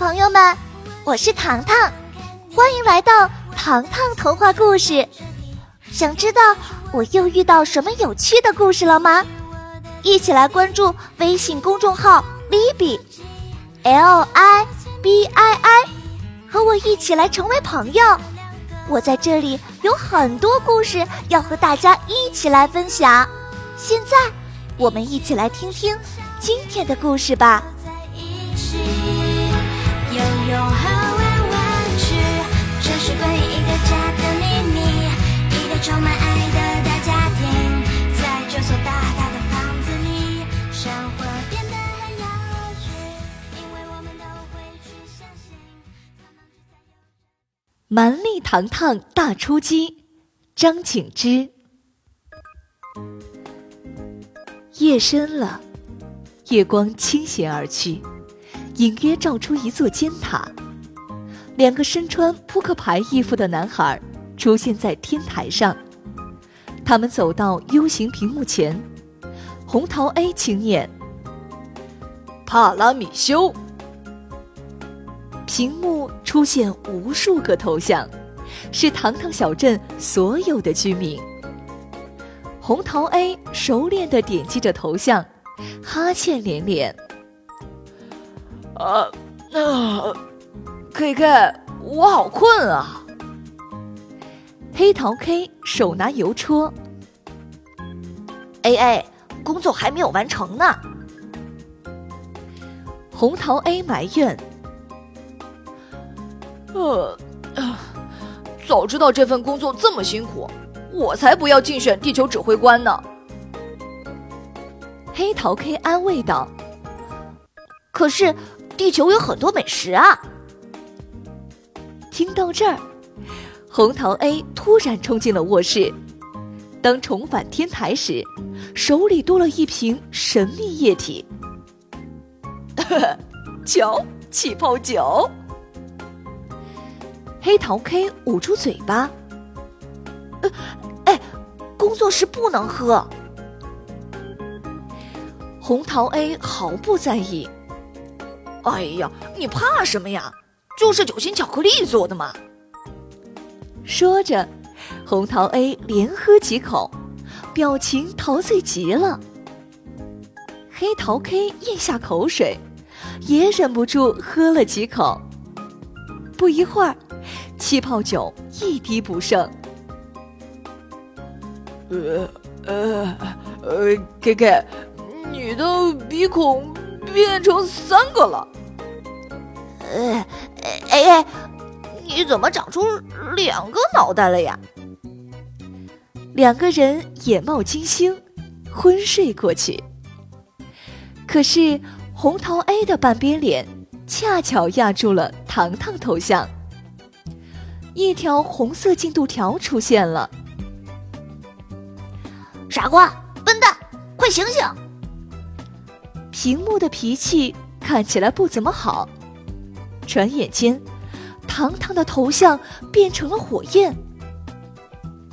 朋友们，我是糖糖，欢迎来到糖糖童话故事。想知道我又遇到什么有趣的故事了吗？一起来关注微信公众号 “Libby”，L I B I I，和我一起来成为朋友。我在这里有很多故事要和大家一起来分享。现在，我们一起来听听今天的故事吧。永和弯弯曲，这是关于一个家的秘密，一个充满爱的大家庭，在这所大大的房子里，生活变得很有趣，因为我们都会去相信。蛮力糖糖大出击，张景之。夜深了，月光倾斜而去。隐约照出一座尖塔，两个身穿扑克牌衣服的男孩出现在天台上。他们走到 U 型屏幕前，红桃 A 请念：“帕拉米修。”屏幕出现无数个头像，是糖糖小镇所有的居民。红桃 A 熟练地点击着头像，哈欠连连。啊，那 K K，我好困啊。黑桃 K 手拿油戳，A A，工作还没有完成呢。红桃 A 埋怨，呃，早知道这份工作这么辛苦，我才不要竞选地球指挥官呢。黑桃 K 安慰道，可是。地球有很多美食啊！听到这儿，红桃 A 突然冲进了卧室。当重返天台时，手里多了一瓶神秘液体。瞧，气泡酒。黑桃 K 捂住嘴巴。呃，哎，工作时不能喝。红桃 A 毫不在意。哎呀，你怕什么呀？就是酒心巧克力做的嘛。说着，红桃 A 连喝几口，表情陶醉极了。黑桃 K 咽下口水，也忍不住喝了几口。不一会儿，气泡酒一滴不剩。呃呃呃，K K，你的鼻孔。变成三个了，呃，哎哎，你怎么长出两个脑袋了呀？两个人眼冒金星，昏睡过去。可是红桃 A 的半边脸恰巧压住了糖糖头像，一条红色进度条出现了。傻瓜，笨蛋，快醒醒！屏幕的脾气看起来不怎么好，转眼间，糖糖的头像变成了火焰。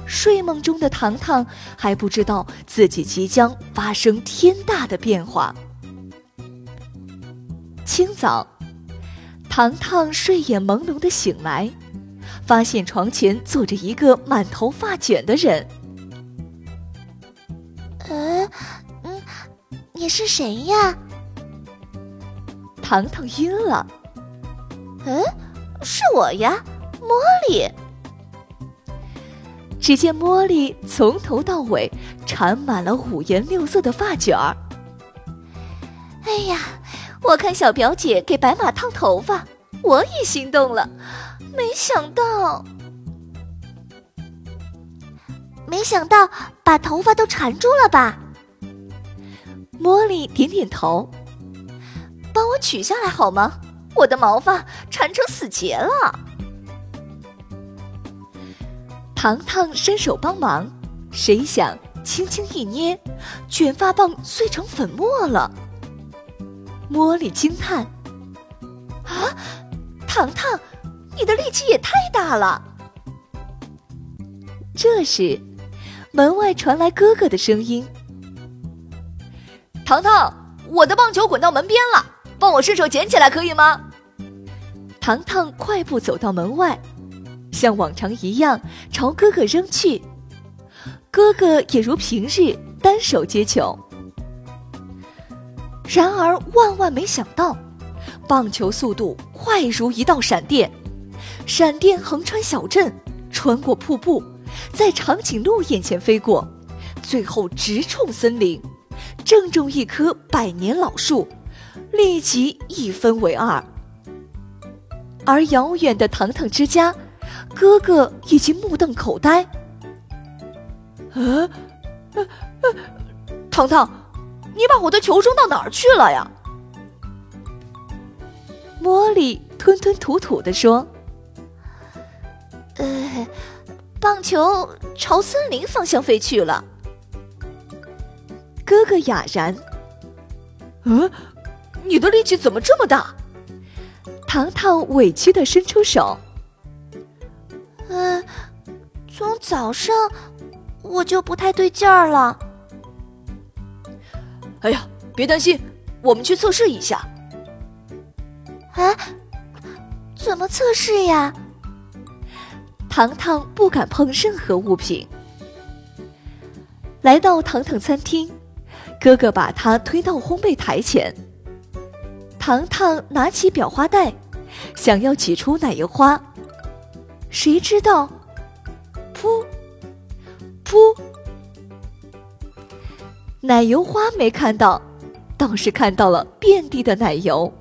睡梦中的糖糖还不知道自己即将发生天大的变化。清早，糖糖睡眼朦胧的醒来，发现床前坐着一个满头发卷的人。你是谁呀？糖糖晕了。嗯，是我呀，茉莉。只见茉莉从头到尾缠满了五颜六色的发卷儿。哎呀，我看小表姐给白马烫头发，我也心动了。没想到，没想到把头发都缠住了吧？茉莉点点头，帮我取下来好吗？我的毛发缠成死结了。糖糖伸手帮忙，谁想轻轻一捏，卷发棒碎成粉末了。茉莉惊叹：“啊，糖糖，你的力气也太大了！”这时，门外传来哥哥的声音。糖糖，我的棒球滚到门边了，帮我顺手捡起来可以吗？糖糖快步走到门外，像往常一样朝哥哥扔去。哥哥也如平日单手接球。然而万万没想到，棒球速度快如一道闪电，闪电横穿小镇，穿过瀑布，在长颈鹿眼前飞过，最后直冲森林，正中一棵百年老树，立即一分为二。而遥远的糖糖之家，哥哥已经目瞪口呆。啊，糖糖。你把我的球扔到哪儿去了呀？茉莉吞吞吐吐的说：“呃，棒球朝森林方向飞去了。”哥哥哑然：“嗯，你的力气怎么这么大？”糖糖委屈的伸出手：“嗯，从早上我就不太对劲儿了。”哎呀，别担心，我们去测试一下。啊？怎么测试呀？糖糖不敢碰任何物品。来到糖糖餐厅，哥哥把他推到烘焙台前。糖糖拿起裱花袋，想要挤出奶油花，谁知道，噗，噗。奶油花没看到，倒是看到了遍地的奶油。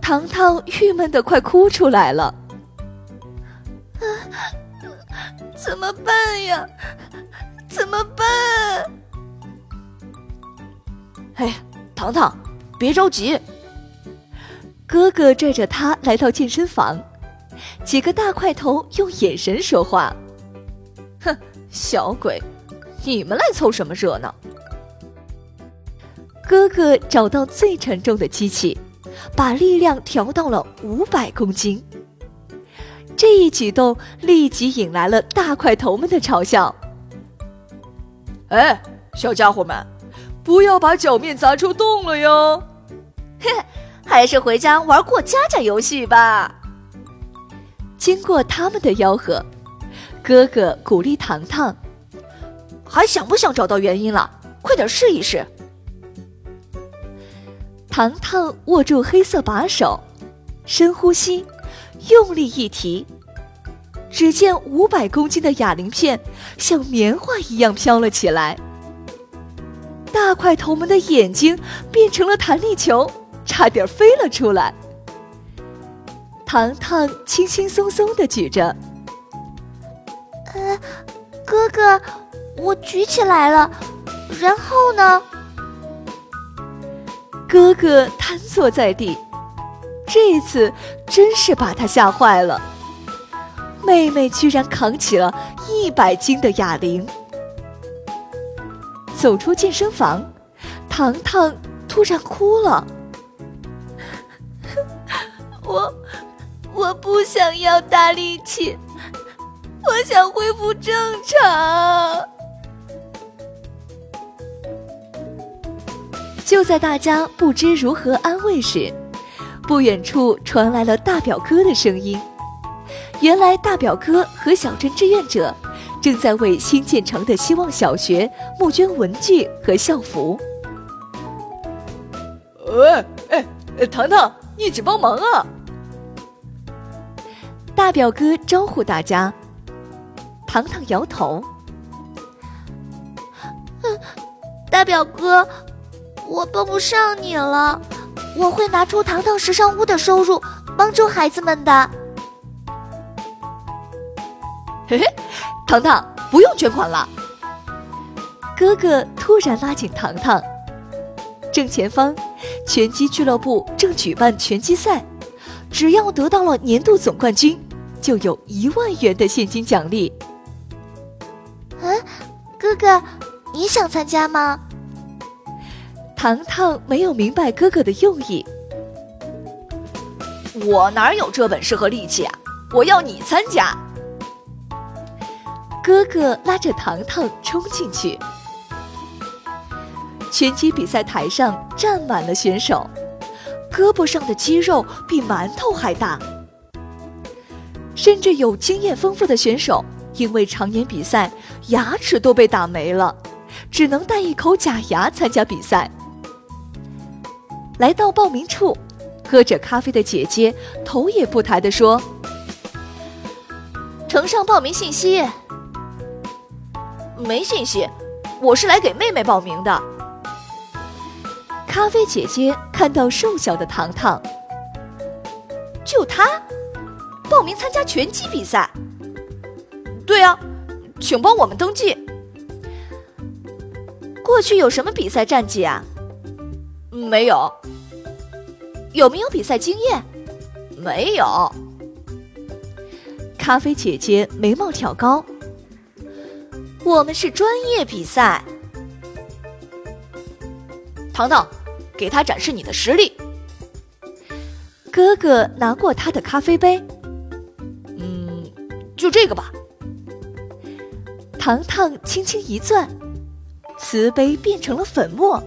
糖糖郁闷的快哭出来了。啊，怎么办呀？怎么办？哎，糖糖，别着急。哥哥拽着他来到健身房，几个大块头用眼神说话。哼，小鬼，你们来凑什么热闹？哥哥找到最沉重的机器，把力量调到了五百公斤。这一举动立即引来了大块头们的嘲笑。哎，小家伙们，不要把脚面砸出洞了哟！嘿，还是回家玩过家家游戏吧。经过他们的吆喝，哥哥鼓励糖糖：“还想不想找到原因了？快点试一试。”糖糖握住黑色把手，深呼吸，用力一提，只见五百公斤的哑铃片像棉花一样飘了起来。大块头们的眼睛变成了弹力球，差点飞了出来。糖糖轻轻松松的举着，呃，哥哥，我举起来了，然后呢？哥哥瘫坐在地，这次真是把他吓坏了。妹妹居然扛起了一百斤的哑铃。走出健身房，糖糖突然哭了。我我不想要大力气，我想恢复正常。就在大家不知如何安慰时，不远处传来了大表哥的声音。原来大表哥和小镇志愿者正在为新建成的希望小学募捐文具和校服。喂，哎，糖糖，一起帮忙啊！大表哥招呼大家。糖糖摇头。嗯，大表哥。我帮不上你了，我会拿出糖糖时尚屋的收入帮助孩子们的。嘿嘿，糖糖不用捐款了。哥哥突然拉紧糖糖。正前方，拳击俱乐部正举办拳击赛，只要得到了年度总冠军，就有一万元的现金奖励。嗯，哥哥，你想参加吗？糖糖没有明白哥哥的用意。我哪有这本事和力气啊！我要你参加。哥哥拉着糖糖冲进去。拳击比赛台上站满了选手，胳膊上的肌肉比馒头还大。甚至有经验丰富的选手，因为常年比赛，牙齿都被打没了，只能带一口假牙参加比赛。来到报名处，喝着咖啡的姐姐头也不抬地说：“呈上报名信息。”“没信息，我是来给妹妹报名的。”咖啡姐姐看到瘦小的糖糖，就她。报名参加拳击比赛。对啊，请帮我们登记。过去有什么比赛战绩啊？没有。有没有比赛经验？没有。咖啡姐姐眉毛挑高。我们是专业比赛。糖糖，给他展示你的实力。哥哥拿过他的咖啡杯。嗯就这个吧。糖糖轻轻一攥，瓷杯变成了粉末。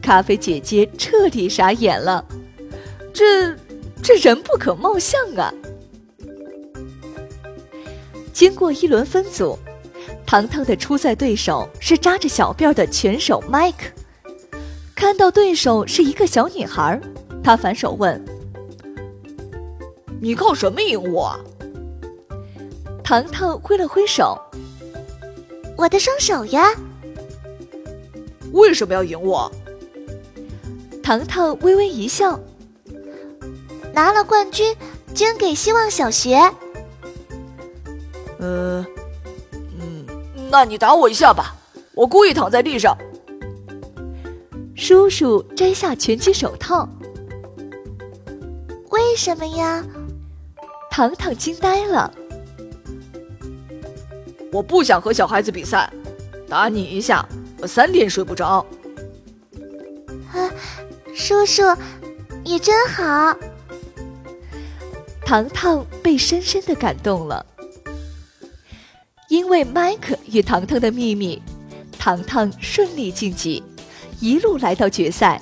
咖啡姐姐彻底傻眼了，这这人不可貌相啊！经过一轮分组，糖糖的初赛对手是扎着小辫的拳手麦克。看到对手是一个小女孩，他反手问：“你靠什么赢我？”糖糖挥了挥手：“我的双手呀。”为什么要赢我？糖糖微微一笑：“拿了冠军，捐给希望小学。”“嗯，嗯，那你打我一下吧，我故意躺在地上。”叔叔摘下拳击手套。“为什么呀？”糖糖惊呆了。我不想和小孩子比赛，打你一下，我三天睡不着。啊，叔叔，你真好。糖糖被深深的感动了，因为麦克与糖糖的秘密，糖糖顺利晋级，一路来到决赛。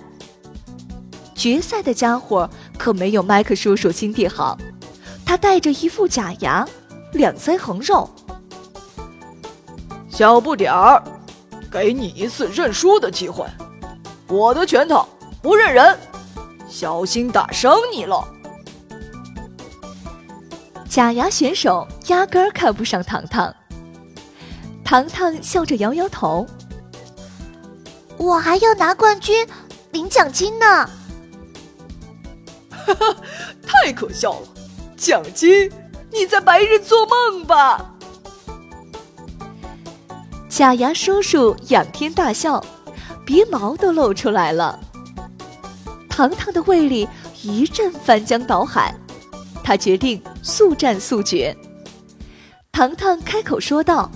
决赛的家伙可没有麦克叔叔心地好，他戴着一副假牙，两腮横肉。小不点儿，给你一次认输的机会。我的拳头不认人，小心打伤你了。假牙选手压根儿看不上糖糖。糖糖笑着摇摇头：“我还要拿冠军，领奖金呢。”哈哈，太可笑了！奖金？你在白日做梦吧？假牙叔叔仰天大笑，鼻毛都露出来了。糖糖的胃里一阵翻江倒海，他决定速战速决。糖糖开口说道：“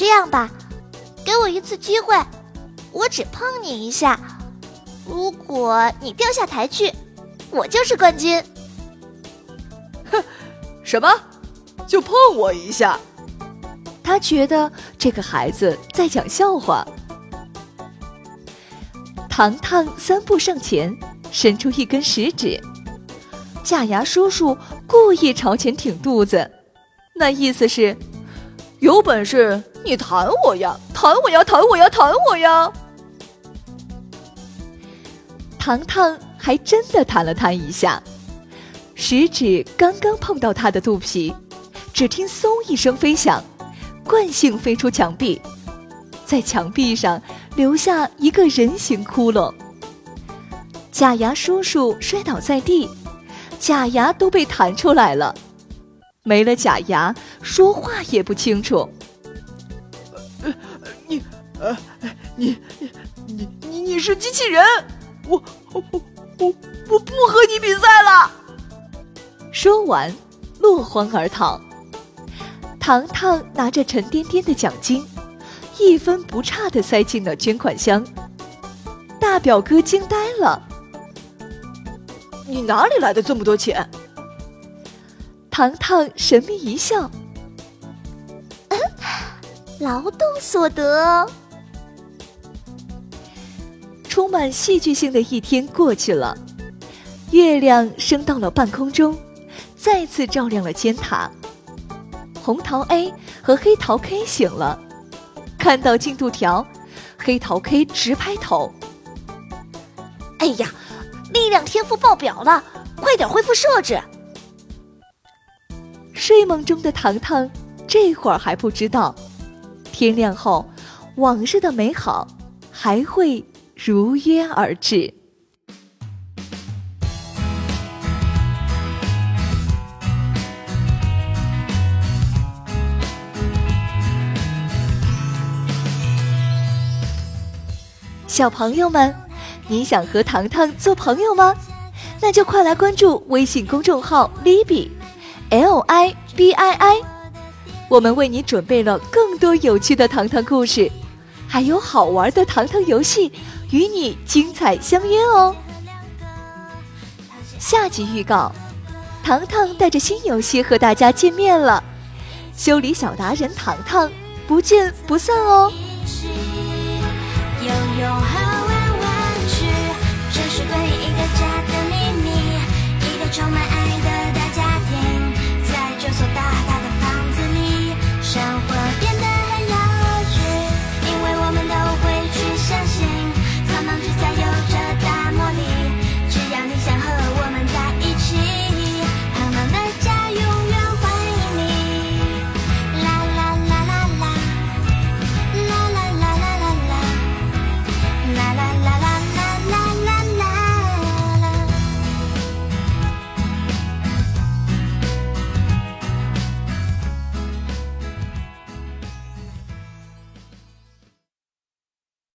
这样吧，给我一次机会，我只碰你一下，如果你掉下台去，我就是冠军。”哼，什么？就碰我一下？他觉得这个孩子在讲笑话。糖糖三步上前，伸出一根食指。假牙叔叔故意朝前挺肚子，那意思是：有本事你弹我呀，弹我呀，弹我呀，弹我呀！糖糖还真的弹了他一下，食指刚刚碰到他的肚皮，只听“嗖”一声飞响。惯性飞出墙壁，在墙壁上留下一个人形窟窿。假牙叔叔摔倒在地，假牙都被弹出来了，没了假牙，说话也不清楚。你，呃，你，你，你，你是机器人？我，我，我，我，我不和你比赛了。说完，落荒而逃。糖糖拿着沉甸甸的奖金，一分不差的塞进了捐款箱。大表哥惊呆了：“你哪里来的这么多钱？”糖糖神秘一笑：“劳动所得。”充满戏剧性的一天过去了，月亮升到了半空中，再次照亮了尖塔。红桃 A 和黑桃 K 醒了，看到进度条，黑桃 K 直拍头：“哎呀，力量天赋爆表了，快点恢复设置！”睡梦中的糖糖这会儿还不知道，天亮后，往日的美好还会如约而至。小朋友们，你想和糖糖做朋友吗？那就快来关注微信公众号 “Libi”，L I B I I，我们为你准备了更多有趣的糖糖故事，还有好玩的糖糖游戏，与你精彩相约哦。下集预告：糖糖带着新游戏和大家见面了，修理小达人糖糖，不见不散哦。永永和弯弯曲，这是关于一个家的秘密，一个充满爱。